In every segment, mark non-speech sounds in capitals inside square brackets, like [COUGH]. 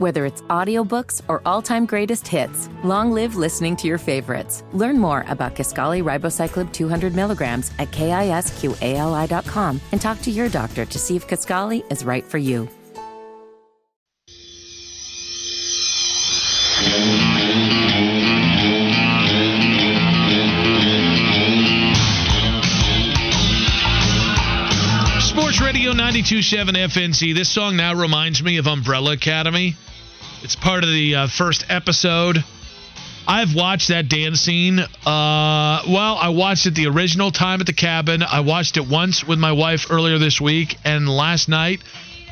Whether it's audiobooks or all-time greatest hits, long live listening to your favorites. Learn more about Kisqali Ribociclib 200 milligrams at kisqali.com and talk to your doctor to see if Kisqali is right for you. Sports Radio 92.7 FNZ. This song now reminds me of Umbrella Academy. It's part of the uh, first episode. I've watched that dance scene. Uh, well, I watched it the original time at the cabin. I watched it once with my wife earlier this week, and last night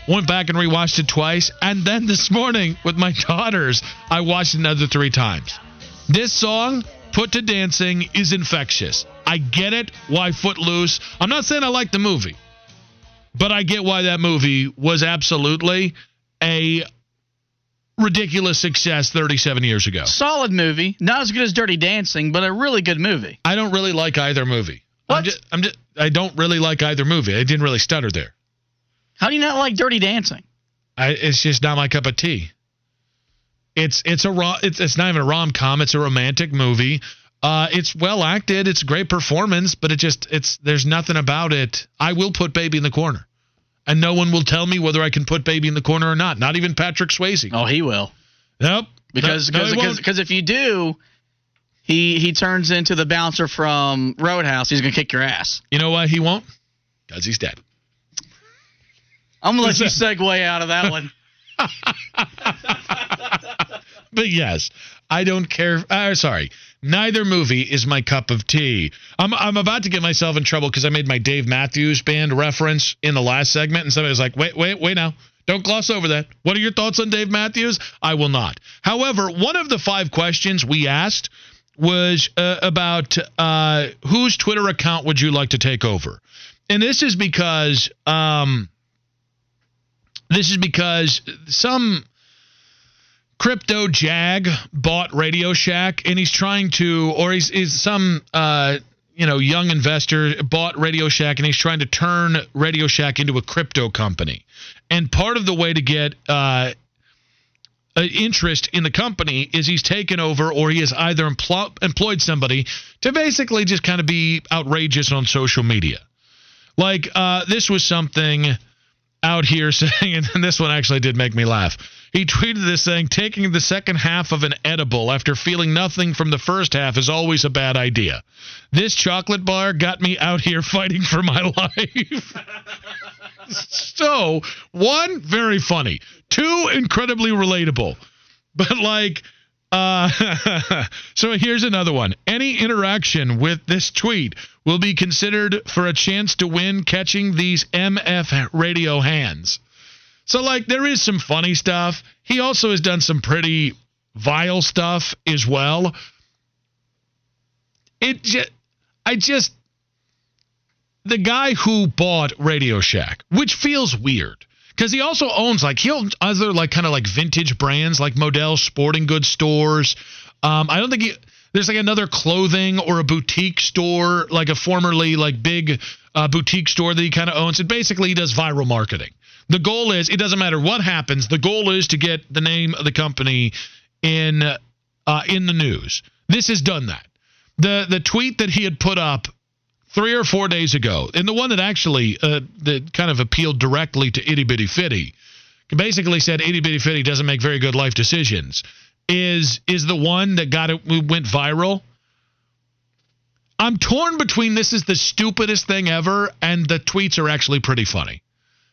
went back and rewatched it twice. And then this morning with my [LAUGHS] daughters, I watched another three times. This song, Put to Dancing, is infectious. I get it why Footloose. I'm not saying I like the movie, but I get why that movie was absolutely a ridiculous success 37 years ago. Solid movie, not as good as Dirty Dancing, but a really good movie. I don't really like either movie. What? I'm just, I'm just, I don't really like either movie. I didn't really stutter there. How do you not like Dirty Dancing? I, it's just not my cup of tea. It's it's a ro- it's it's not even a rom com. It's a romantic movie. Uh, it's well acted. It's a great performance, but it just it's there's nothing about it. I will put baby in the corner, and no one will tell me whether I can put baby in the corner or not. Not even Patrick Swayze. Oh, he will. Nope. Because No, no, because because if you do, he he turns into the bouncer from Roadhouse. He's gonna kick your ass. you know why he won't? Because he's dead. I'm gonna let you [LAUGHS] segue out of that one. [LAUGHS] But yes, I don't care. Uh, sorry, neither movie is my cup of tea. I'm I'm about to get myself in trouble because I made my Dave Matthews Band reference in the last segment, and somebody was like, "Wait, wait, wait now." Don't gloss over that. What are your thoughts on Dave Matthews? I will not. However, one of the five questions we asked was uh, about uh, whose Twitter account would you like to take over? And this is because um, this is because some crypto jag bought Radio Shack and he's trying to or he's, he's some uh you know young investor bought Radio Shack and he's trying to turn Radio Shack into a crypto company. And part of the way to get uh uh, interest in the company is he's taken over or he has either empl- employed somebody to basically just kind of be outrageous on social media. Like uh, this was something out here [LAUGHS] saying, and this one actually did make me laugh. He tweeted this saying, taking the second half of an edible after feeling nothing from the first half is always a bad idea. This chocolate bar got me out here fighting for my [LAUGHS] life. so, one, very funny. Two, incredibly relatable. But like, uh, [LAUGHS] so here's another one. Any interaction with this tweet will be considered for a chance to win catching these MF radio hands. So, like, there is some funny stuff. He also has done some pretty vile stuff as well. It just, I just, the guy who bought Radio Shack, which feels weird because he also owns like he owns other like kind of like vintage brands like Modell's Sporting Goods stores. Um, I don't think he there's like another clothing or a boutique store like a formerly like big uh, boutique store that he kind of owns. And basically he does viral marketing. The goal is it doesn't matter what happens. The goal is to get the name of the company in uh, in the news. This has done that. The the tweet that he had put up three or four days ago, and the one that actually uh, that kind of appealed directly to itty bitty fitty, basically said itty bitty fitty doesn't make very good life decisions. Is is the one that got it went viral? I'm torn between this is the stupidest thing ever and the tweets are actually pretty funny.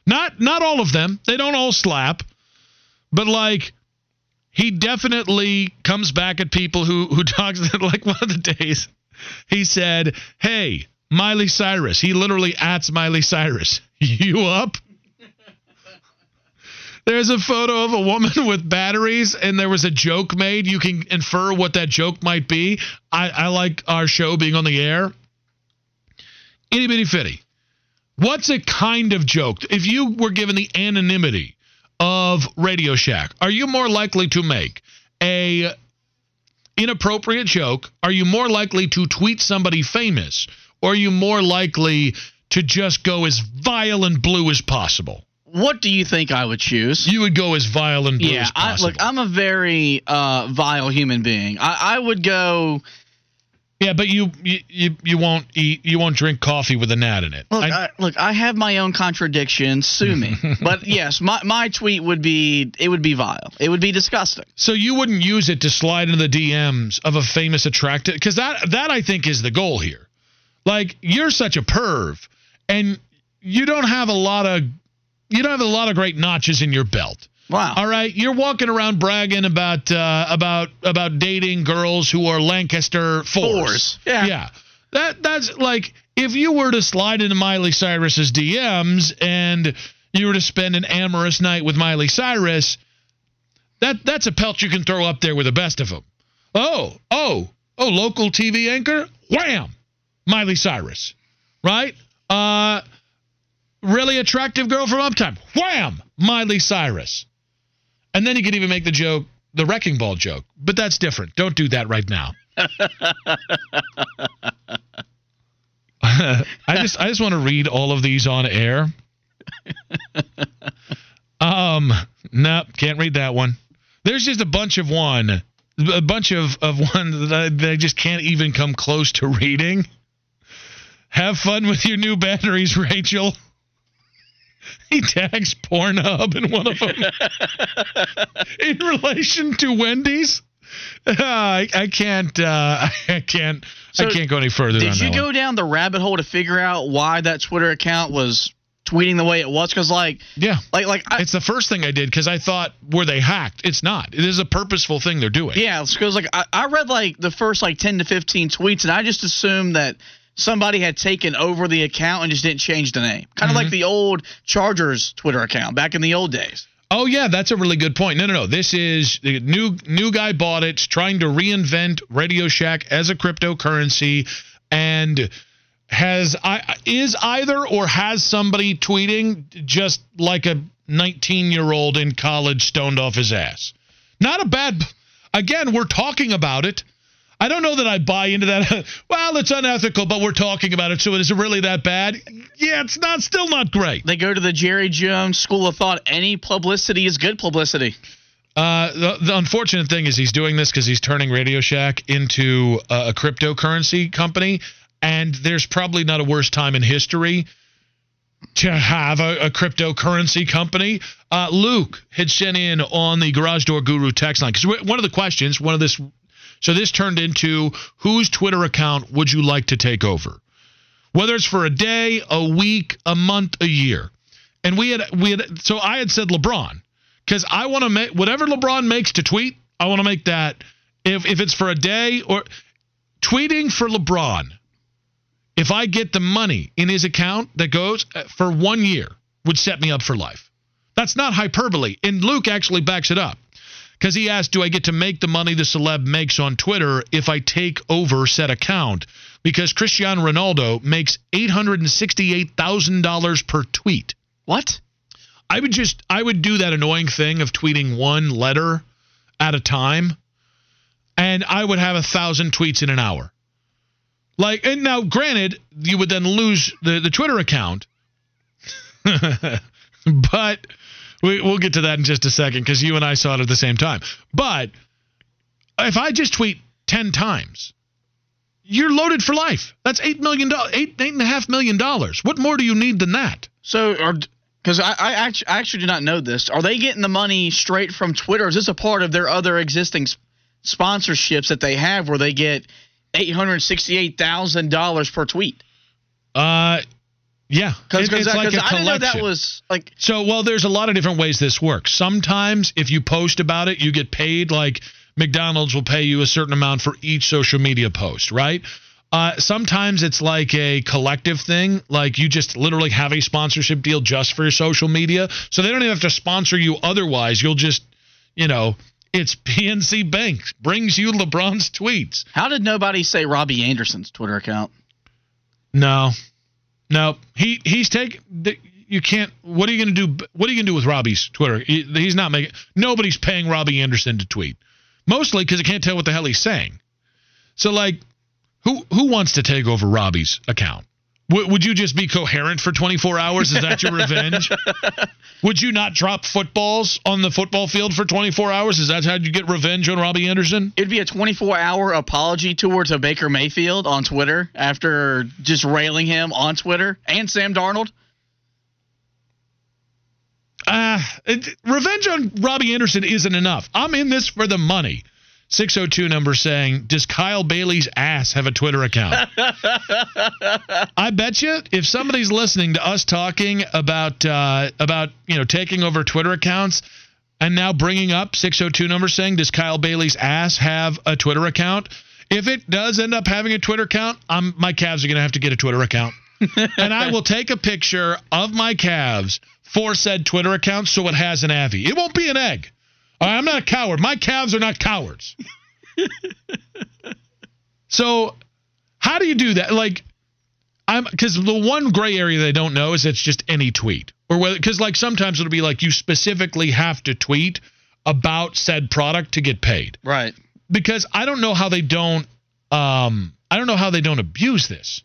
Not not all of them. They don't all slap. But like he definitely comes back at people who who [LAUGHS] talks like one of the days he said, "Hey, Miley Cyrus." He literally ats Miley Cyrus. [LAUGHS] You up? There's a photo of a woman [LAUGHS] with batteries, and there was a joke made. You can infer what that joke might be. I, I like our show being on the air. Itty bitty fitty. What's a kind of joke? If you were given the anonymity of Radio Shack, are you more likely to make a inappropriate joke? Are you more likely to tweet somebody famous? Or are you more likely to just go as vile and blue as possible? what do you think I would choose? You would go as vile and blue yeah, as I, possible. look, I'm a very uh, vile human being. I, I would go. Yeah, but you, you you you won't eat. You won't drink coffee with a gnat in it. Look, I- I, look, I have my own contradictions. Sue me. [LAUGHS] but yes, my, my tweet would be it would be vile. It would be disgusting. So you wouldn't use it to slide into the DMs of a famous attractive because that that I think is the goal here. Like you're such a perv, and you don't have a lot of you don't have a lot of great notches in your belt. Wow. All right, you're walking around bragging about uh, about about dating girls who are Lancaster fours. Fours, yeah. yeah. That that's like if you were to slide into Miley Cyrus's DMs and you were to spend an amorous night with Miley Cyrus, that that's a pelt you can throw up there with the best of them. Oh, oh, oh, local TV anchor, wham, Miley Cyrus, right? Uh, really attractive girl from Uptime, wham, Miley Cyrus. And then you could even make the joke, the wrecking ball joke, but that's different. Don't do that right now. [LAUGHS] I just I just want to read all of these on air. um, no, can't read that one. There's just a bunch of one, a bunch of of one that I, that I just can't even come close to reading. Have fun with your new batteries, Rachel. [LAUGHS] He tags Pornhub in one of them [LAUGHS] in relation to Wendy's. Uh, [LAUGHS] I, I can't. Uh, I can't. I can't go any further. Did you go one. down the rabbit hole to figure out why that Twitter account was tweeting the way it was? Because like, Yeah. like, like, I, It's the first thing I did because I thought, were they hacked? It's not. It is a purposeful thing they're doing. yeah, because like I, I read like the first like ten to fifteen tweets, and I just assumed that somebody had taken over the account and just didn't change the name, kind of like mm-hmm. the old Chargers Twitter account back in the old days. Oh yeah, that's a really good point. No, no, no. This is the new new guy bought it, trying to reinvent Radio Shack as a cryptocurrency, and has I is either or has somebody tweeting just like a 19 year old in college stoned off his ass. Not a bad. Again, we're talking about it. I don't know that I buy into that. [LAUGHS] well, it's unethical, but we're talking about it, so is it really that bad? Yeah, it's not. Still not great. They go to the Jerry Jones School of Thought. Any publicity is good publicity. Uh, the, the unfortunate thing is he's doing this because he's turning Radio Shack into a, a cryptocurrency company, and there's probably not a worse time in history to have a, a cryptocurrency company. Uh, Luke had sent in on the Garage Door Guru text line because one of the questions, one of this, so this turned into whose Twitter account would you like to take over? Whether it's for a day, a week, a month, a year. And we had we had so I had said LeBron because I want to make whatever LeBron makes to tweet. I want to make that if if it's for a day or tweeting for LeBron. If I get the money in his account that goes uh, for one year, would set me up for life. That's not hyperbole, and Luke actually backs it up because he asked, "Do I get to make the money the celeb makes on Twitter if I take over said account?" Because Cristiano Ronaldo makes eight hundred and sixty-eight thousand dollars per tweet. What? I would just I would do that annoying thing of tweeting one letter at a time, and I would have a thousand tweets in an hour. Like, and now, granted, you would then lose the the Twitter account, [LAUGHS] but we, we'll get to that in just a second because you and I saw it at the same time. But if I just tweet ten times, you're loaded for life. That's eight million dollars, eight eight and a half million dollars. What more do you need than that? So, are because I, I actually, I actually did not know this. Are they getting the money straight from Twitter? Is this a part of their other existing s- sponsorships that they have, where they get eight hundred sixty-eight thousand dollars per tweet? Uh, yeah, Because like I didn't know that was like So, well, there's a lot of different ways this works. Sometimes, if you post about it, you get paid. Like McDonald's will pay you a certain amount for each social media post, right? Uh, sometimes it's like a collective thing. Like you just literally have a sponsorship deal just for your social media, so they don't even have to sponsor you. Otherwise, you'll just, you know, it's [LAUGHS] PNC Bank brings you LeBron's tweets. how did nobody say Robbie Anderson's Twitter account? No, no, he he's taking. You can't. What are you going to do? What are you going to do with Robbie's Twitter? He, he's not making. Nobody's paying Robbie Anderson to tweet. Mostly because I can't tell what the hell he's saying. So like, who who wants to take over Robbie's account? W- would you just be coherent for 24 hours? Is that your [LAUGHS] revenge? would you not drop footballs on the football field for 24 hours? Is that how you get revenge on Robbie Anderson? It'd be a 24 hour apology tour to Baker Mayfield on Twitter after just railing him on Twitter and Sam Darnold. Uh, it, revenge on Robbie Anderson isn't enough. I'm in this for the money. 602 number saying, Does Kyle Bailey's ass have a Twitter account? [LAUGHS] I bet you if somebody's listening to us talking about uh, about you know taking over Twitter accounts and now bringing up 602 number saying, Does Kyle Bailey's ass have a Twitter account? If it does end up having a Twitter account, I'm, my calves are going to have to get a Twitter account. [LAUGHS] and I will take a picture of my calves for said Twitter account so it has an Avi. It won't be an egg. I'm not a coward. My calves are not cowards. [LAUGHS] so, how do you do that? Like, I'm because the one gray area they don't know is it's just any tweet, or whether because like sometimes it'll be like you specifically have to tweet about said product to get paid. Right. Because I don't know how they don't. Um, I don't know how they don't abuse this.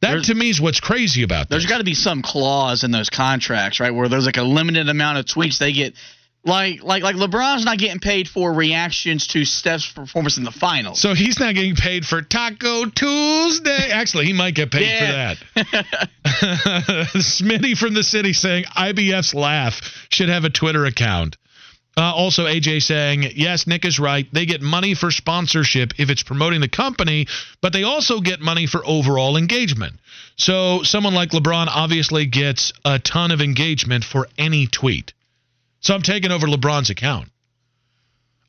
That There's- to me is what's crazy about There's got to be some clause in those contracts, right, where there's like a limited amount of tweets they get. Like, like, like LeBron's not getting paid for reactions to Steph's performance in the finals. So he's not getting paid for Taco Tuesday. Actually, he might get paid Yeah. for that. [LAUGHS] [LAUGHS] Smitty from the city saying IBF's laugh should have a Twitter account. Uh, also, AJ saying, yes, Nick is right. They get money for sponsorship if it's promoting the company, but they also get money for overall engagement. So someone like LeBron obviously gets a ton of engagement for any tweet. So I'm taking over LeBron's account.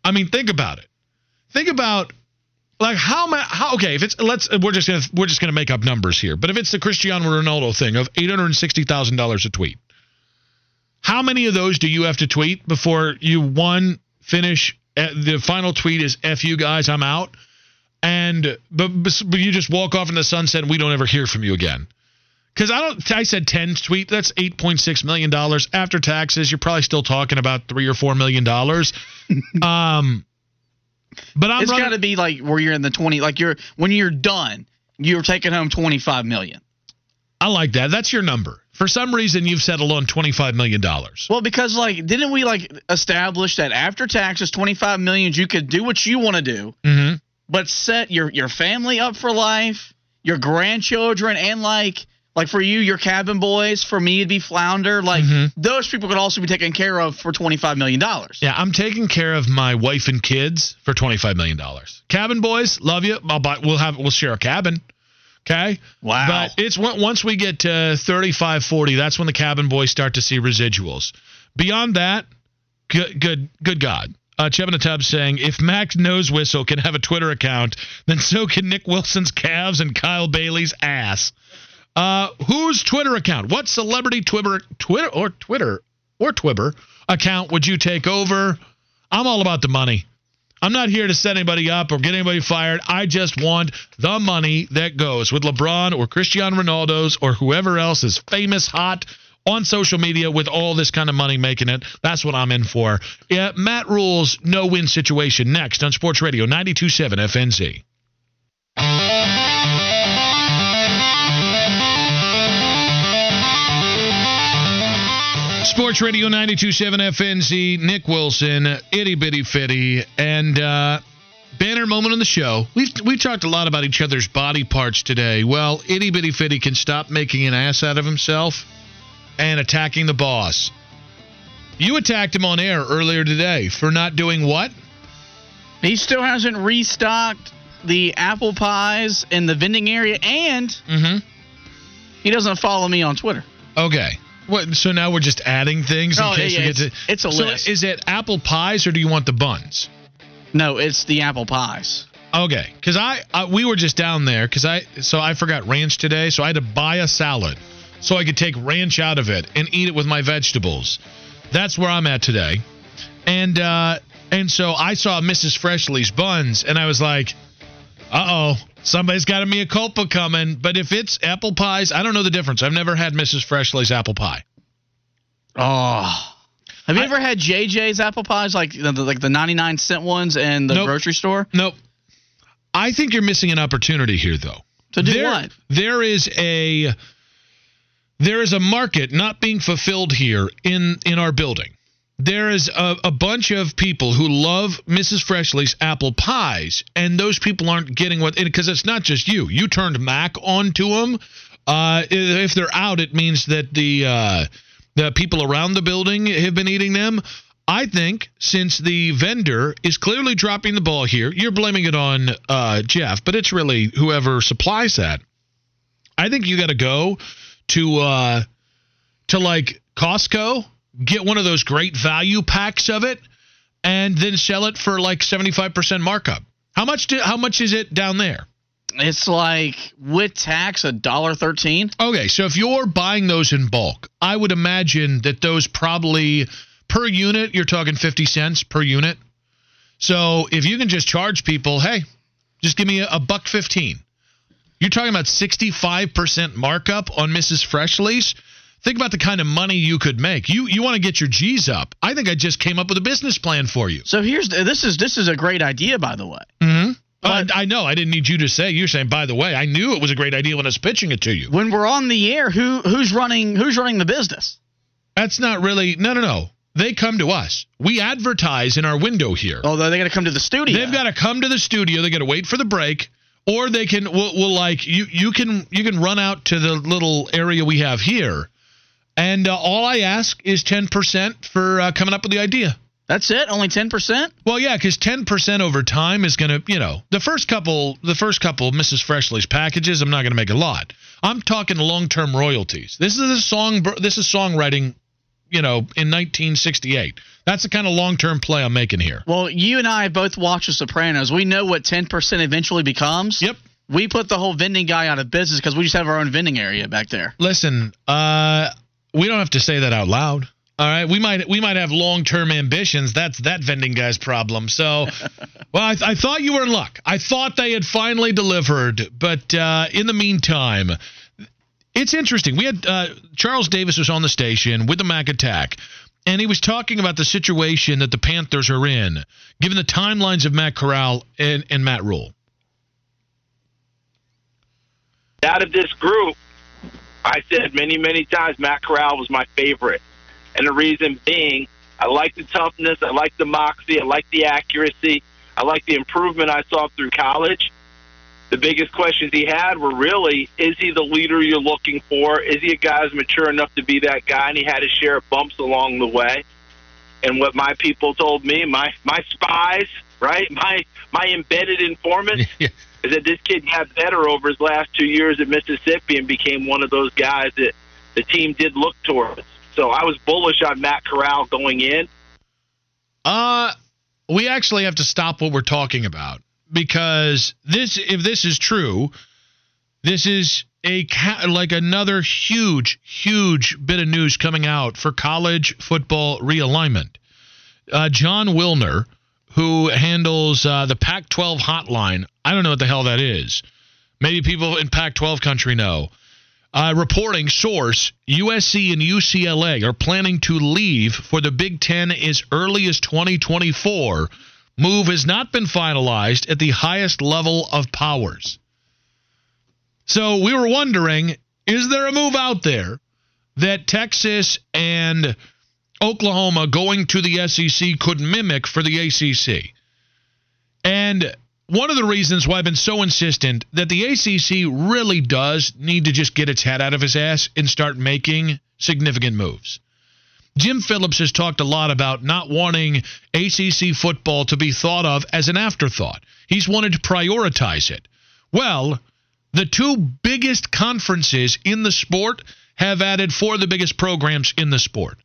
I mean, think about it. Think about like how ma- how okay if it's let's we're just gonna we're just gonna make up numbers here but if it's the cristiano ronaldo thing of $860000 a tweet how many of those do you have to tweet before you one finish uh, the final tweet is f you guys i'm out and but, but you just walk off in the sunset and we don't ever hear from you again because i don't i said 10 tweet that's 8.6 million dollars after taxes you're probably still talking about three or four million dollars [LAUGHS] um but i'm it's got to be like where you're in the 20, like you're when you're done, you're taking home 25 million. I like that. That's your number. For some reason, you've settled on $25 million. Well, because like, didn't we like establish that after taxes, 25 million, you could do what you want to do, Mm-hmm. but set your your family up for life, your grandchildren, and like like for you, your cabin boys. For me, it'd be Flounder. Like Mhm. those people could also be taken care of for 25 million dollars. Yeah, I'm taking care of my wife and kids for $25 million. Cabin boys, love you. I'll buy, we'll have we'll share a cabin. Okay? Wow. But it's once we get to 35, 40, that's when the cabin boys start to see residuals. Beyond that, good good good God. Uh, Cheb in the Tub saying, if Max Nose Whistle can have a Twitter account, then so can Nick Wilson's calves and Kyle Bailey's ass. Uh, whose Twitter account? What celebrity Twitter, Twitter or Twitter or Twibber account would you take over? I'm all about the money. I'm not here to set anybody up or get anybody fired. I just want the money that goes with LeBron or Cristiano Ronaldo's or whoever else is famous, hot on social media with all this kind of money making it. That's what I'm in for. Yeah, Matt Rhule's no win situation next on Sports Radio 927 FNZ. Sports Radio 927 FNZ, Nick Wilson, Itty Bitty Fitty, and uh, banner moment on the show. We've we talked a lot about each other's body parts today. Well, Itty Bitty Fitty can stop making an ass out of himself and attacking the boss. You attacked him on air earlier today for not doing what? He still hasn't restocked the apple pies in the vending area, and Mm-hmm. he doesn't follow me on Twitter. Okay. What? So now we're just adding things in Oh, case yeah, we get to. it's- it's a so list. Is it apple pies or do you want the buns? No, it's the apple pies. Okay, because I, I we were just down there because I so I forgot ranch today, so I had to buy a salad so I could take ranch out of it and eat it with my vegetables. That's where I'm at today, and uh, and so I saw Mrs. Freshley's buns, and I was like, uh oh, somebody's got a mea culpa coming. But if it's apple pies, I don't know the difference. I've never had Mrs. Freshley's apple pie. Oh. Have you I- ever had JJ's apple pies, like the, the- like the 99 cent ones in the Nope. grocery store? Nope. I think you're missing an opportunity here, though. To do there, what? There is a there is a market not being fulfilled here in in our building. There is a, a bunch of people who love Mrs. Freshley's apple pies, and those people aren't getting what because it's not just you. You turned Mac onto them. Uh, if they're out, it means that the uh, the people around the building have been eating them. I think since the vendor is clearly dropping the ball here, you're blaming it on uh, Jeff, but it's really whoever supplies that. I think you got to go to uh, to like Costco, get one of those great value packs of it, and then sell it for like seventy five percent markup. How much? Do, how much is it down there? It's like with tax a dollar thirteen. Okay, so if you're buying those in bulk, I would imagine that those probably per unit you're talking 50 cents per unit. So if you can just charge people, hey, just give me a, a buck 15. You're talking about 65% markup on Mrs. Freshley's. Think about the kind of money you could make. You you want to get your G's up. I think I just came up with a business plan for you. So here's this is this is a great idea by the way. Mm-hmm. Uh, I know. I didn't need you to say. You're saying, by the way, I knew it was a great idea when I was pitching it to you. When we're on the air, who who's running who's running the business? That's not really. No, no, no. They come to us. We advertise in our window here. Oh, they got to come to the studio. They've got to come to the studio. They got to wait for the break, or they can. We'll, we'll, like you. You can. You can run out to the little area we have here, and uh, all I ask is ten percent for uh, coming up with the idea. That's it. Only ten percent. Well, yeah, because ten percent over time is gonna. You know, the first couple. The first couple of Mrs. Freshley's packages. I'm not gonna make a lot. I'm talking long-term royalties. This is a song. This is songwriting you know, in 1968. That's the kind of long term play I'm making here. Well, you and I both watch The Sopranos. We know what 10% eventually becomes. Yep. We put the whole vending guy out of business because we just have our own vending area back there. Listen, uh, we don't have to say that out loud. All right, we might we might have long term ambitions. That's that vending guy's problem. So, [LAUGHS] well, I, I, thought you were in luck. I thought they had finally delivered, but uh, in the meantime, it's interesting. We had uh, Charles Davis was on the station with the Mac Attack, and he was talking about the situation that the Panthers are in, given the timelines of Matt Corral and, and Matt Rhule. Out of this group, I said many, many times Matt Corral was my favorite. And the reason being, I like the toughness, I like the moxie, I like the accuracy, I like the improvement I saw through college the biggest questions he had were really is he the leader you're looking for? Is he a guy who's mature enough to be that guy? And he had his share of bumps along the way. And what my people told me, my my spies, right, my my embedded informants, [LAUGHS] is that this kid got better over his last two years at Mississippi and became one of those guys that the team did look towards. So I was bullish on Matt Corral going in. Uh, we actually have to stop what we're talking about because this if this is true, this is a like another huge huge bit of news coming out for college football realignment. Uh, Jon Wilner, who handles uh, the Pac-12 hotline, I don't know what the hell that is. Maybe people in Pac-12 country know. Uh, reporting source USC and UCLA are planning to leave for the Big Ten as early as 2024 move has not been finalized at the highest level of powers. So we were wondering is there a move out there that Texas and Oklahoma going to the SEC could mimic for the ACC? And one of the reasons why I've been so insistent that the ACC really does need to just get its head out of its ass and start making significant moves. Jim Phillips has talked a lot about not wanting ACC football to be thought of as an afterthought. He's wanted to prioritize it. Well, the two biggest conferences in the sport have added four of the biggest programs in the sport.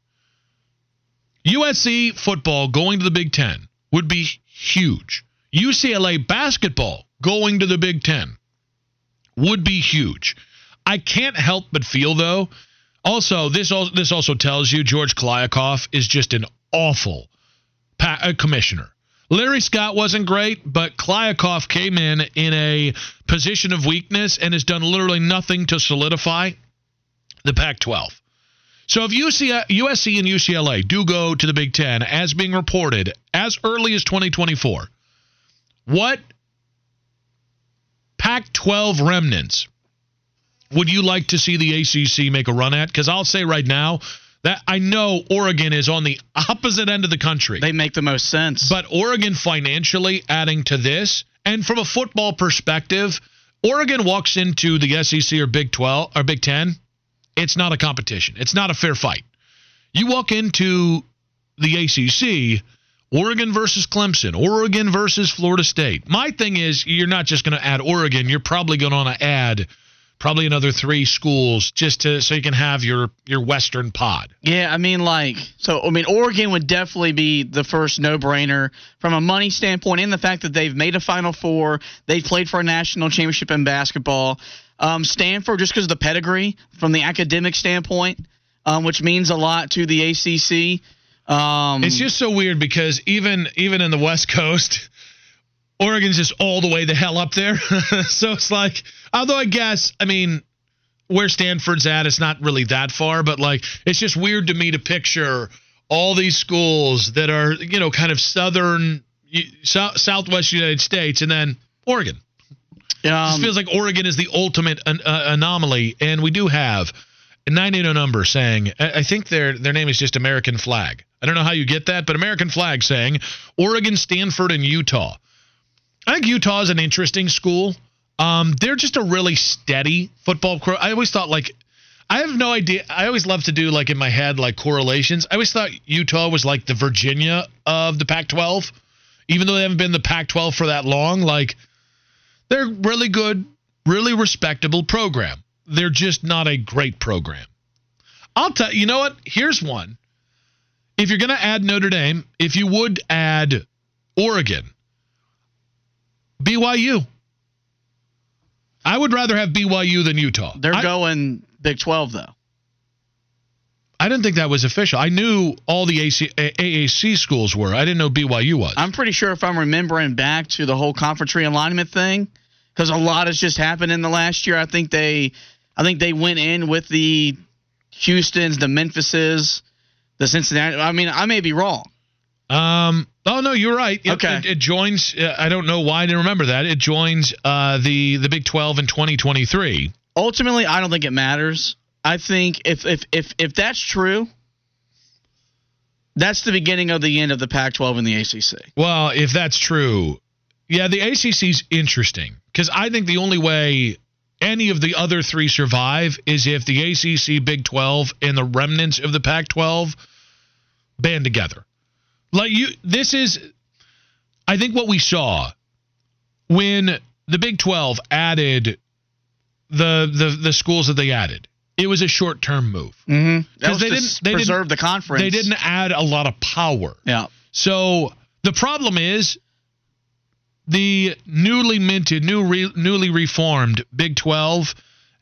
USC football going to the Big Ten would be huge. UCLA basketball going to the Big Ten would be huge. I can't help but feel, though, also, this also, this also tells you George Kliavkoff is just an awful pa- uh, commissioner. Larry Scott wasn't great, but Kliavkoff came in in a position of weakness and has done literally nothing to solidify the Pac-12. So if UC, USC and UCLA do go to the Big Ten, as being reported as early as 2024, what Pac 12 remnants would you like to see the ACC make a run at? Because I'll say right now that I know Oregon is on the opposite end of the country. They make the most sense. But Oregon financially adding to this, and from a football perspective, Oregon walks into the SEC or Big 12 or Big 10, it's not a competition. It's not a fair fight. You walk into the ACC, Oregon versus Clemson, Oregon versus Florida State. My thing is, you're not just going to add Oregon, you're probably going to add probably another three schools just to so you can have your your Western pod. Yeah, I mean, like, so I mean, Oregon would definitely be the first no-brainer from a money standpoint, and the fact that they've made a Final Four, they've played for a national championship in basketball. Um, Stanford, just because of the pedigree from the academic standpoint, um, which means a lot to the ACC. Um, it's just so weird because even even in the West Coast, Oregon's just all the way the hell up there. [LAUGHS] so it's like, although I guess, I mean, where Stanford's at, it's not really that far, but like, it's just weird to me to picture all these schools that are, you know, kind of southern, southwest United States, and then Oregon. Um, it feels like Oregon is the ultimate an, uh, anomaly, and we do have a 980 number saying, I think their their name is just American Flag. I don't know how you get that, but American Flag saying Oregon, Stanford, and Utah. I think Utah is an interesting school. Um, they're just a really steady football. Cro- I always thought like I have no idea. I always love to do like in my head like correlations. I always thought Utah was like the Virginia of the Pac-12, even though they haven't been the Pac-12 for that long. Like they're really good, really respectable program. They're just not a great program. I'll tell you know what. Here's one. If you're going to add Notre Dame, if you would add Oregon, BYU. I would rather have BYU than Utah. They're I, going Big 12 though. I didn't think that was official. I knew all the AC, AAC schools were. I didn't know BYU was. I'm pretty sure if I'm remembering back to the whole conference realignment thing, because a lot has just happened in the last year. I think they, I think they went in with the Houston's, the Memphises, the Cincinnati. I mean, I may be wrong. Um. Oh no, you're right. Yep, okay. It, it joins. Uh, I don't know why I didn't remember that. It joins uh, the the Big 12 in 2023. Ultimately, I don't think it matters. I think if if if if that's true, that's the beginning of the end of the Pac-12 and the ACC. Well, if that's true, yeah, the ACC's interesting because I think the only way any of the other three survive is if the ACC, Big 12, and the remnants of the Pac-12 band together. Like you, this is, I think, what we saw when the Big Twelve added the the the schools that they added. It was a short term move because mm-hmm. they didn't they preserve didn't, the conference. They didn't add a lot of power. Yeah. So the problem is the newly minted, new re, newly reformed Big 12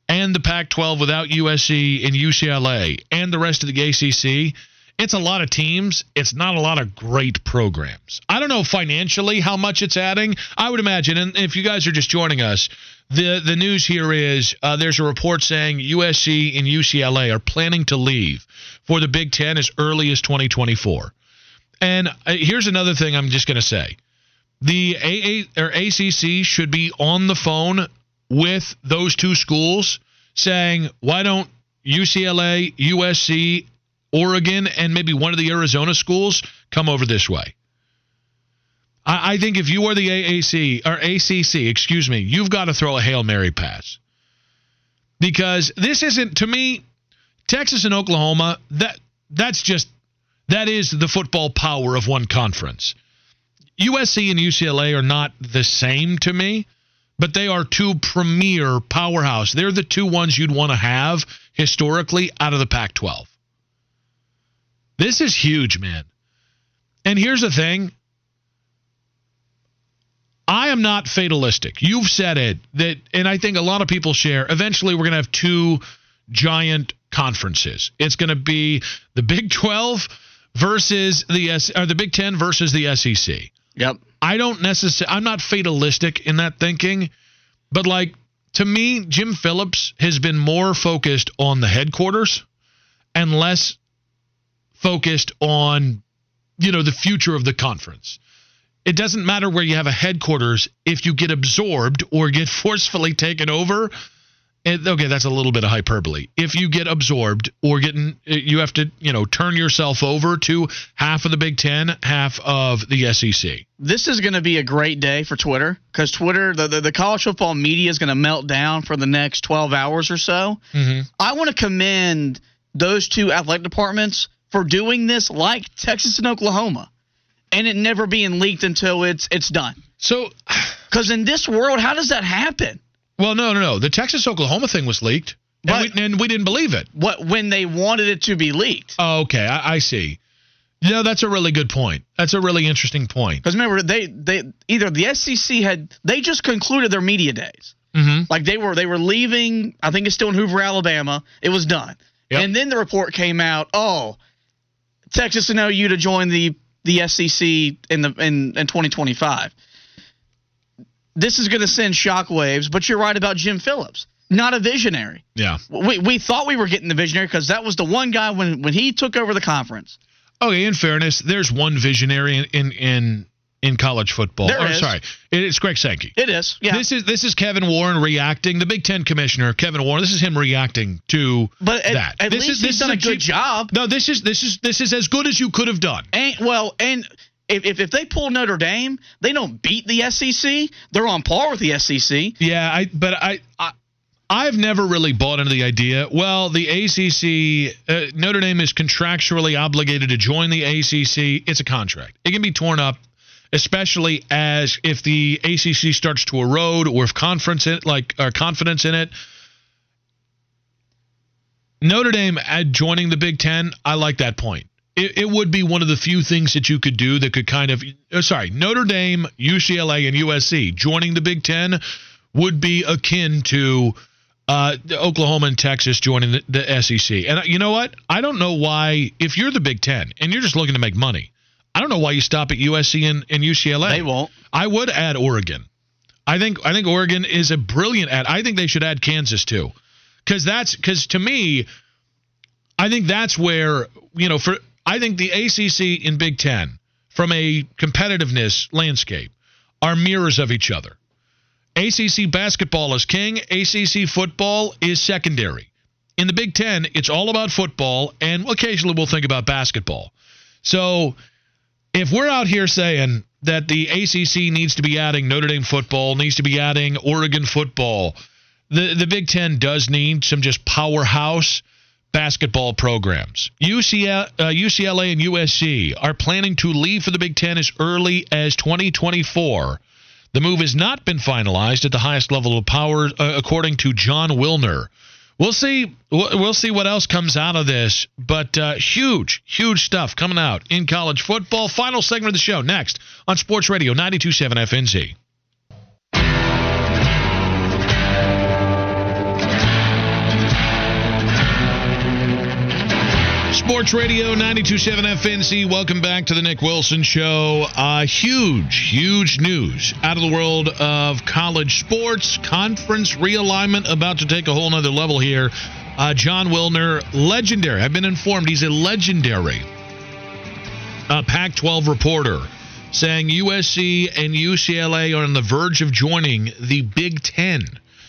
and the Pac 12 without USC and UCLA and the rest of the ACC it's a lot of teams. It's not a lot of great programs. I don't know financially how much it's adding. I would imagine, and if you guys are just joining us, the the news here is uh, there's a report saying USC and UCLA are planning to leave for the Big Ten as early as 2024. And uh, here's another thing I'm just going to say: the AA or ACC should be on the phone with those two schools, saying, "Why don't UCLA, USC, Oregon and maybe one of the Arizona schools come over this way. I, I think if you are the AAC or ACC, excuse me, you've got to throw a Hail Mary pass. Because this isn't to me, Texas and Oklahoma, that that's just that is the football power of one conference. USC and UCLA are not the same to me, but they are two premier powerhouse. They're the two ones you'd want to have historically out of the Pac 12. This is huge, man. And here's the thing I am not fatalistic. You've said it that, and I think a lot of people share. Eventually, we're going to have two giant conferences. It's going to be the Big 12 versus the S, or the Big 10 versus the SEC. Yep. I don't necessarily. I'm not fatalistic in that thinking, but like to me, Jim Phillips has been more focused on the headquarters and less focused on, you know, the future of the conference. it doesn't matter where you have a headquarters if you get absorbed or get [LAUGHS] forcefully taken over. Okay, that's a little bit of hyperbole. If you get absorbed or getting, you have to, you know, turn yourself over to half of the Big Ten, half of the SEC. This is going to be a great day for Twitter because Twitter, the, the, the college football media is going to melt down for the next 12 hours or so. Mm-hmm. I want to commend those two athletic departments for doing this like Texas and Oklahoma and it never being leaked until it's it's done. So, [SIGHS] because in this world, how does that happen? Well, no, no, no. The Texas Oklahoma thing was leaked, But- and we, and we didn't believe it. What when they wanted it to be leaked? Oh, okay, I, I see. No, that's a really good point. That's a really interesting point. Because remember, they they either the SEC had they just concluded their media days. Mm-hmm. Like they were they were leaving. I think it's still in Hoover, Alabama. It was done, Yep. and then the report came out. Oh, Texas and OU to join the the SEC in the in, in 2025. This is going to send shockwaves. But you're right about Jim Phillips. Not a visionary. Yeah. We, we thought we were getting the visionary because that was the one guy when when he took over the conference. Okay. In fairness, there's one visionary in in in, in college football. There oh, is. sorry, it's Greg Sankey. It is, yeah. This is this is Kevin Warren reacting. The Big Ten commissioner, Kevin Warren. This is him reacting to but at, that. at this least is he's this done a good cheap- job. No, this is this is this is as good as you could have done. And well, and if, if if they pull Notre Dame, they don't beat the SEC. They're on par with the SEC. Yeah, I but I, I I've never really bought into the idea. Well, the ACC uh, Notre Dame is contractually obligated to join the ACC. It's a contract. It can be torn up, especially as if the ACC starts to erode or if conference like uh, confidence in it. Notre Dame at joining the Big Ten, I like that point. It, it would be one of the few things that you could do that could kind of, uh, sorry, Notre Dame, UCLA, and USC joining the Big Ten would be akin to uh, Oklahoma and Texas joining the, the SEC. And you know what? I don't know why, if you're the Big Ten and you're just looking to make money, I don't know why you stop at USC and, and UCLA. They won't. I would add Oregon. I think I think Oregon is a brilliant add. I think they should add Kansas too, because that's because to me, I think that's where you know for I think the ACC and Big Ten from a competitiveness landscape are mirrors of each other. ACC basketball is king. ACC football is secondary. In the Big Ten, it's all about football, and occasionally we'll think about basketball. So if we're out here saying that the ACC needs to be adding Notre Dame football, needs to be adding Oregon football, the the Big Ten does need some just powerhouse basketball programs. UCL, uh, UCLA and USC are planning to leave for the Big Ten as early as 2024. The move has not been finalized at the highest level of power, uh, according to Jon Wilner. We'll see. We'll see what else comes out of this, but uh, huge, huge stuff coming out in college football. Final segment of the show next on Sports Radio 92.7 FNZ. Sports Radio 92.7 FNZ. Welcome back to the Nick Wilson Show. Uh, huge, huge news out of the world of college sports. Conference realignment about to take a whole nother level here. Uh, Jon Wilner, legendary. I've been informed he's a legendary uh, Pac 12 reporter saying USC and UCLA are on the verge of joining the Big Ten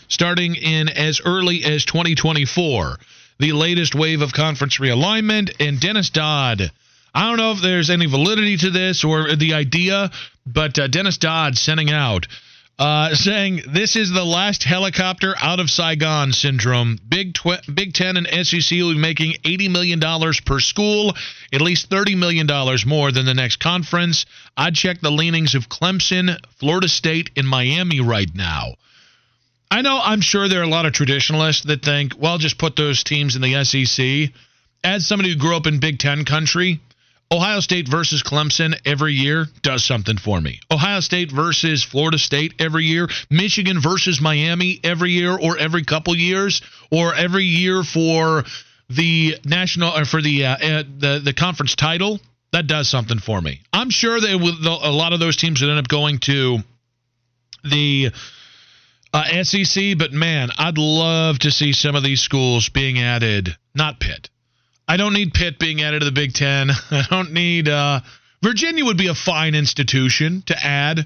starting in as early as 2024 the latest wave of conference realignment. And Dennis Dodd, I don't know if there's any validity to this or the idea, but uh, Dennis Dodd sending out. Uh, saying this is the last helicopter out of Saigon syndrome. Big tw- Big Ten and SEC will be making $80 million per school, at least $30 million more than the next conference. I'd check the leanings of Clemson, Florida State, and Miami right now. I know I'm sure there are a lot of traditionalists that think, well, just put those teams in the SEC. As somebody who grew up in Big Ten country, Ohio State versus Clemson every year does something for me. Ohio State versus Florida State every year, Michigan versus Miami every year or every couple years, or every year for the national or for the uh, uh, the the conference title. That does something for me. I'm sure that a lot of those teams would end up going to the uh, SEC, but man, I'd love to see some of these schools being added. Not Pitt. I don't need Pitt being added to the Big Ten. [LAUGHS] I don't need uh, Virginia would be a fine institution to add.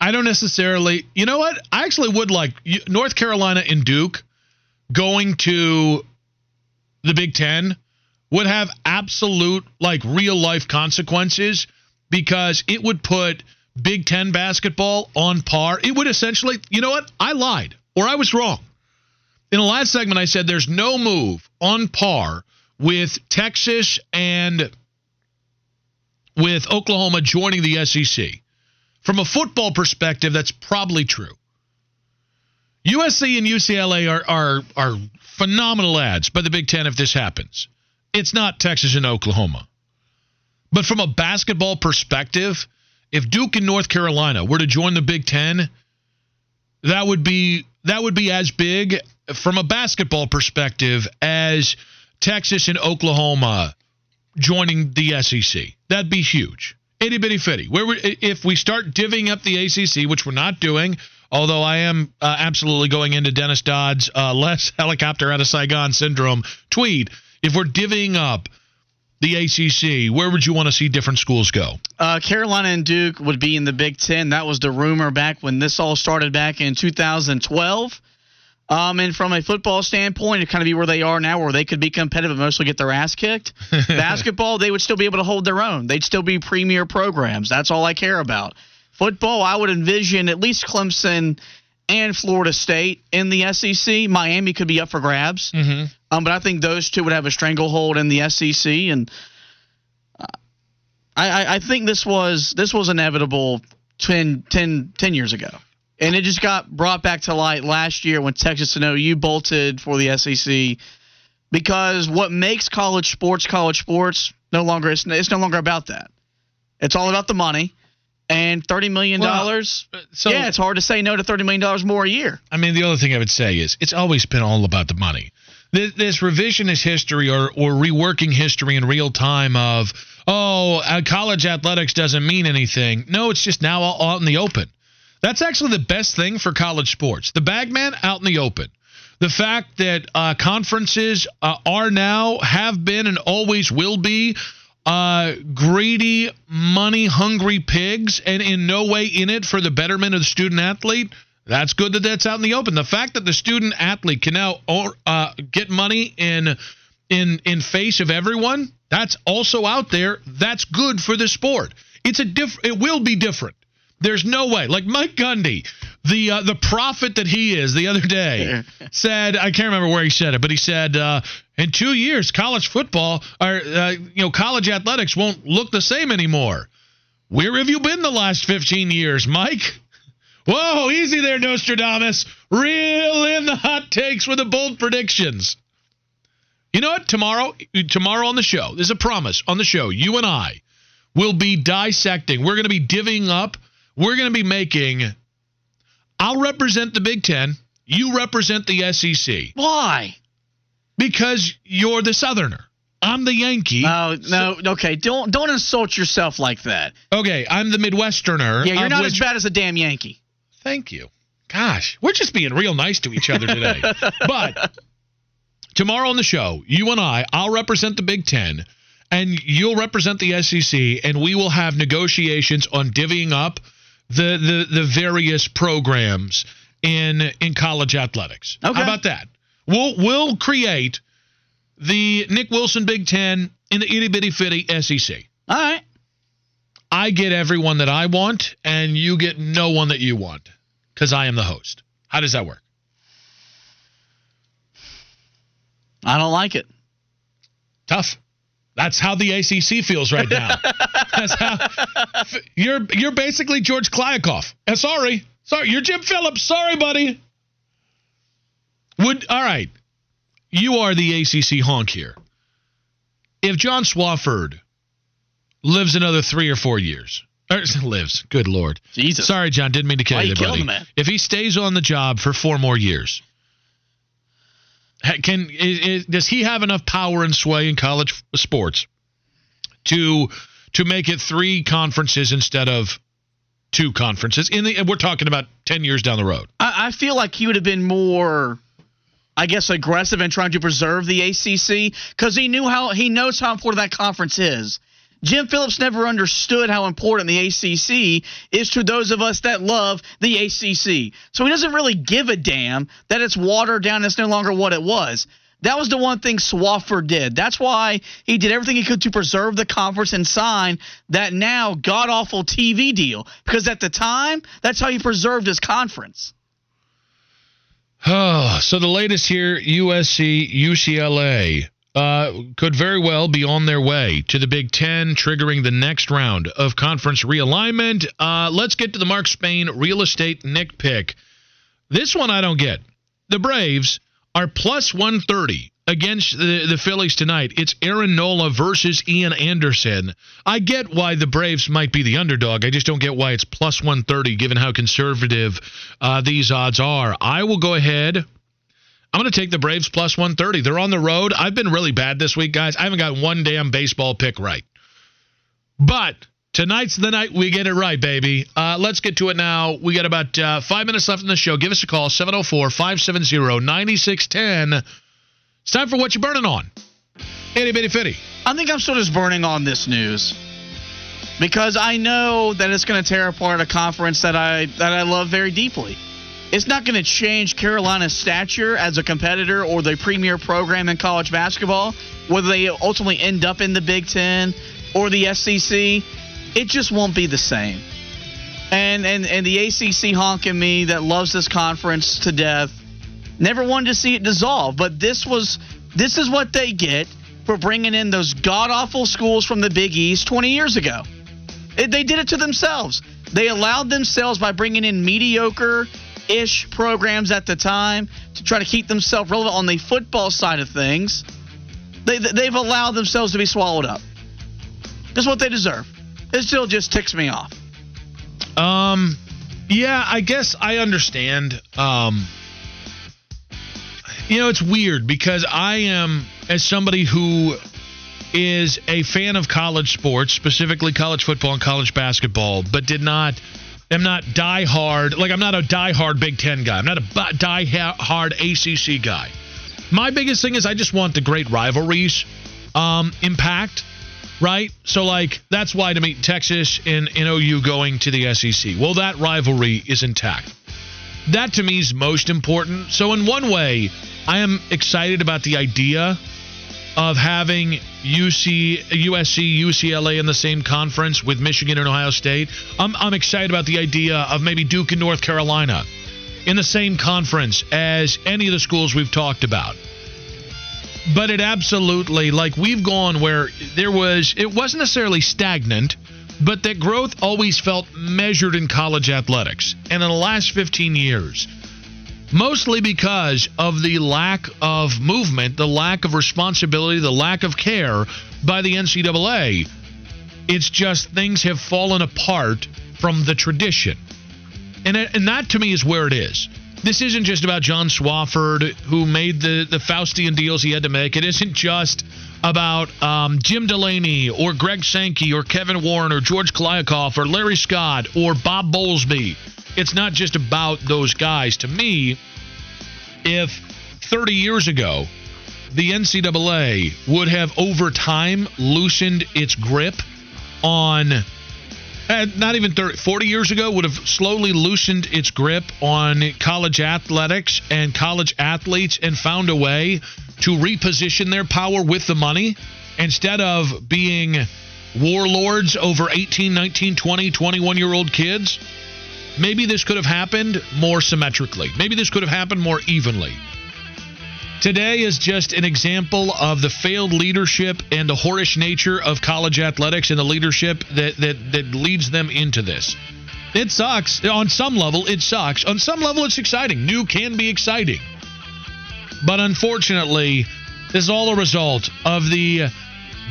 I don't necessarily. You know what? I actually would like North Carolina and Duke going to the Big Ten would have absolute, like, real life consequences because it would put Big Ten basketball on par. It would essentially, you know what? I lied or I was wrong. In the last segment, I said there's no move on par with Texas and with Oklahoma joining the SEC. From a football perspective, that's probably true. USC and UCLA are, are, are phenomenal adds by the Big Ten if this happens. It's not Texas and Oklahoma. But from a basketball perspective, if Duke and North Carolina were to join the Big Ten, that would be that would be as big from a basketball perspective as Texas and Oklahoma joining the SEC. That'd be huge. Itty bitty fitty. Where we, if we start divvying up the ACC, which we're not doing, although I am uh, absolutely going into Dennis Dodd's uh, [LAUGHS] less helicopter out of Saigon syndrome tweet. If we're divvying up the ACC, where would you want to see different schools go? Uh, Carolina and Duke would be in the Big Ten. That was the rumor back when this all started back in 2012. Um, and from a football standpoint, it kind of be where they are now, where they could be competitive, mostly get their ass kicked. [LAUGHS] Basketball, they would still be able to hold their own. They'd still be premier programs. That's all I care about. Football, I would envision at least Clemson and Florida State in the SEC. Miami could be up for grabs. Mm-hmm. Um, but I think those two would have a stranglehold in the SEC, and uh, I, I, think this was this was inevitable 10, 10, 10 years ago, and it just got brought back to light last year when Texas and OU bolted for the SEC because what makes college sports college sports no longer it's, it's no longer about that. It's all about the money and thirty million dollars. Well, uh, so, yeah, it's hard to say no to thirty million dollars more a year. I mean, the other thing I would say is it's always been all about the money. This, this revisionist history or or reworking history in real time of oh, uh, college athletics doesn't mean anything. No, it's just now out in the open. That's actually the best thing for college sports. The bagman out in the open. The fact that uh, conferences uh, are now, have been, and always will be uh, greedy, money hungry pigs and in no way in it for the betterment of the student athlete, that's good that that's out in the open. The fact that the student athlete can now uh, get money in in in face of everyone, that's also out there. That's good for the sport. It's a diff- It will be different. There's no way. Like Mike Gundy, the uh, the prophet that he is, the other day [LAUGHS] said, I can't remember where he said it, but he said, uh, in two years, college football or uh, you know college athletics won't look the same anymore. Where have you been the last 15 years, Mike? Whoa, easy there, Nostradamus. Reel in the hot takes with the bold predictions. You know what? Tomorrow, tomorrow on the show, there's a promise on the show. You and I will be dissecting. We're going to be divvying up. We're going to be making. I'll represent the Big Ten. You represent the SEC. Why? Because you're the Southerner. I'm the Yankee. No, no, okay. Don't don't insult yourself like that. Okay, I'm the Midwesterner. Yeah, you're not which, as bad as a damn Yankee. Thank you. Gosh, we're just being real nice to each other today. [LAUGHS] but tomorrow on the show, you and I, I'll represent the Big Ten, and you'll represent the SEC, and we will have negotiations on divvying up the the, the various programs in in college athletics. Okay. How about that? We'll we'll create the Nick Wilson Big Ten in the itty bitty fitty SEC. All right. I get everyone that I want, and you get no one that you want because I am the host. How does that work? I don't like it. Tough. That's how the ACC feels right now. [LAUGHS] That's how you're you're basically George Kliavkoff. Uh, sorry, sorry, you're Jim Phillips. Sorry, buddy. Would all right. You are the ACC honk here. If John Swofford lives another three or four years, or [LAUGHS] lives, good lord, Jesus. Sorry, John, didn't mean to kill Why you, buddy. Him, if he stays on the job for four more years, can is, is, does he have enough power and sway in college sports to to make it three conferences instead of two conferences? In the we're talking about ten years down the road. I, I feel like he would have been more I guess, aggressive in trying to preserve the ACC because he knew how he knows how important that conference is. Jim Phillips never understood how important the ACC is to those of us that love the ACC. So he doesn't really give a damn that it's watered down. It's no longer what it was. That was the one thing Swofford did. That's why he did everything he could to preserve the conference and sign that now god awful TV deal. Because at the time, that's how he preserved his conference. Oh, [SIGHS] so the latest here USC, UCLA uh, could very well be on their way to the Big Ten, triggering the next round of conference realignment. Uh, let's get to the Mark Spain real estate Nick pick. This one I don't get. The Braves are plus 130 against the, the Phillies tonight. It's Aaron Nola versus Ian Anderson. I get why the Braves might be the underdog. I just don't get why it's plus 130 given how conservative uh, these odds are. I will go ahead. I'm going to take the Braves plus 130. They're on the road. I've been really bad this week, guys. I haven't got one damn baseball pick right. But tonight's the night we get it right, baby. Uh, let's get to it now. We got about uh, five minutes left in the show. Give us a call, 704 570 9610. It's time for what you're burning on. Itty bitty fitty. I think I'm still just burning on this news because I know that it's going to tear apart a conference that I that I love very deeply. It's not going to change Carolina's stature as a competitor or the premier program in college basketball, whether they ultimately end up in the Big Ten or the SEC. It just won't be the same. And and and the ACC honking me that loves this conference to death Never wanted to see it dissolve, but this was this is what they get for bringing in those god awful schools from the Big East 20 years ago. It, they did it to themselves. They allowed themselves by bringing in mediocre ish programs at the time to try to keep themselves relevant on the football side of things. They, they've allowed themselves to be swallowed up. That's what they deserve. It still just ticks me off. Um, yeah, I guess I understand. Um, you know, it's weird because I am, as somebody who is a fan of college sports, specifically college football and college basketball, but did not, am not die hard, like I'm not a die hard Big Ten guy. I'm not a die hard ACC guy. My biggest thing is I just want the great rivalries um, impact, right? So, like, that's why to meet Texas and, and OU going to the SEC. Well, that rivalry is intact. That to me is most important. So, in one way, I am excited about the idea of having UC, USC, UCLA in the same conference with Michigan and Ohio State. I'm, I'm excited about the idea of maybe Duke and North Carolina in the same conference as any of the schools we've talked about. But it absolutely, like we've gone where there was, it wasn't necessarily stagnant, but that growth always felt measured in college athletics. And in the last 15 years, mostly because of the lack of movement, the lack of responsibility, the lack of care by the NCAA. It's just things have fallen apart from the tradition. And, and that to me is where it is. This isn't just about John Swofford, who made the, the Faustian deals he had to make. It isn't just about um, Jim Delany or Greg Sankey or Kevin Warren or George Kliavkoff or Larry Scott or Bob Bowlesby it's not just about those guys. To me, if 30 years ago, the NCAA would have over time loosened its grip on uh, not even 30, 40 years ago would have slowly loosened its grip on college athletics and college athletes and found a way to reposition their power with the money instead of being warlords over 18, 19, 20, 21 year old kids Maybe this could have happened more symmetrically. Maybe this could have happened more evenly. Today is just an example of the failed leadership and the whorish nature of college athletics and the leadership that, that, that leads them into this. It sucks. On some level, it sucks. On some level, it's exciting. New can be exciting. But unfortunately, this is all a result of the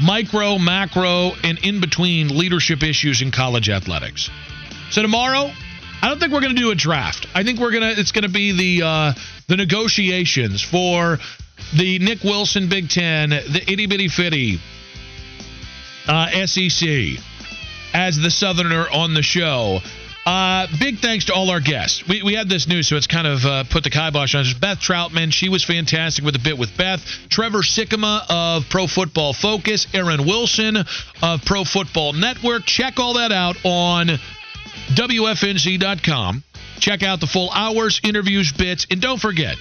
micro, macro, and in between leadership issues in college athletics. So, tomorrow, I don't think we're going to do a draft. I think we're gonna. It's going to be the uh, the negotiations for the Nick Wilson Big Ten, the itty bitty fitty uh, SEC, as the Southerner on the show. Uh, big thanks to all our guests. We, we had this news, so it's kind of uh, put the kibosh on us. Beth Troutman, she was fantastic with a bit with Beth. Trevor Sikkema of Pro Football Focus. Aaron Wilson of Pro Football Network. Check all that out on WFNZ.com. Check out the full hours, interviews, bits, and don't forget,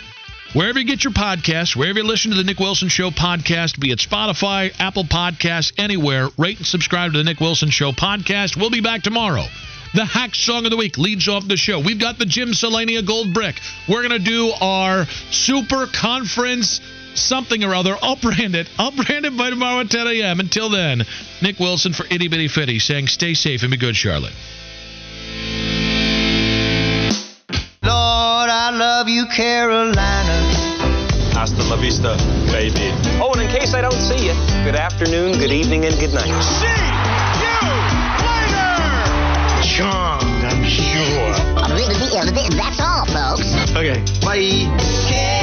wherever you get your podcasts, wherever you listen to the Nick Wilson Show podcast, be it Spotify, Apple Podcasts, anywhere, rate and subscribe to the Nick Wilson Show podcast. We'll be back tomorrow. The hack song of the week leads off the show. We've got the Jim Selania Gold Brick. We're going to do our super conference something or other. I'll brand it. I'll brand it by tomorrow at 10 a.m. Until then, Nick Wilson for Itty Bitty Fitty saying stay safe and be good, Charlotte. Lord, I love you, Carolina. Hasta la vista, baby. Oh, and in case I don't see you, good afternoon, good evening, and good night. See you later! Charmed, I'm sure. That's all, folks. Okay, bye.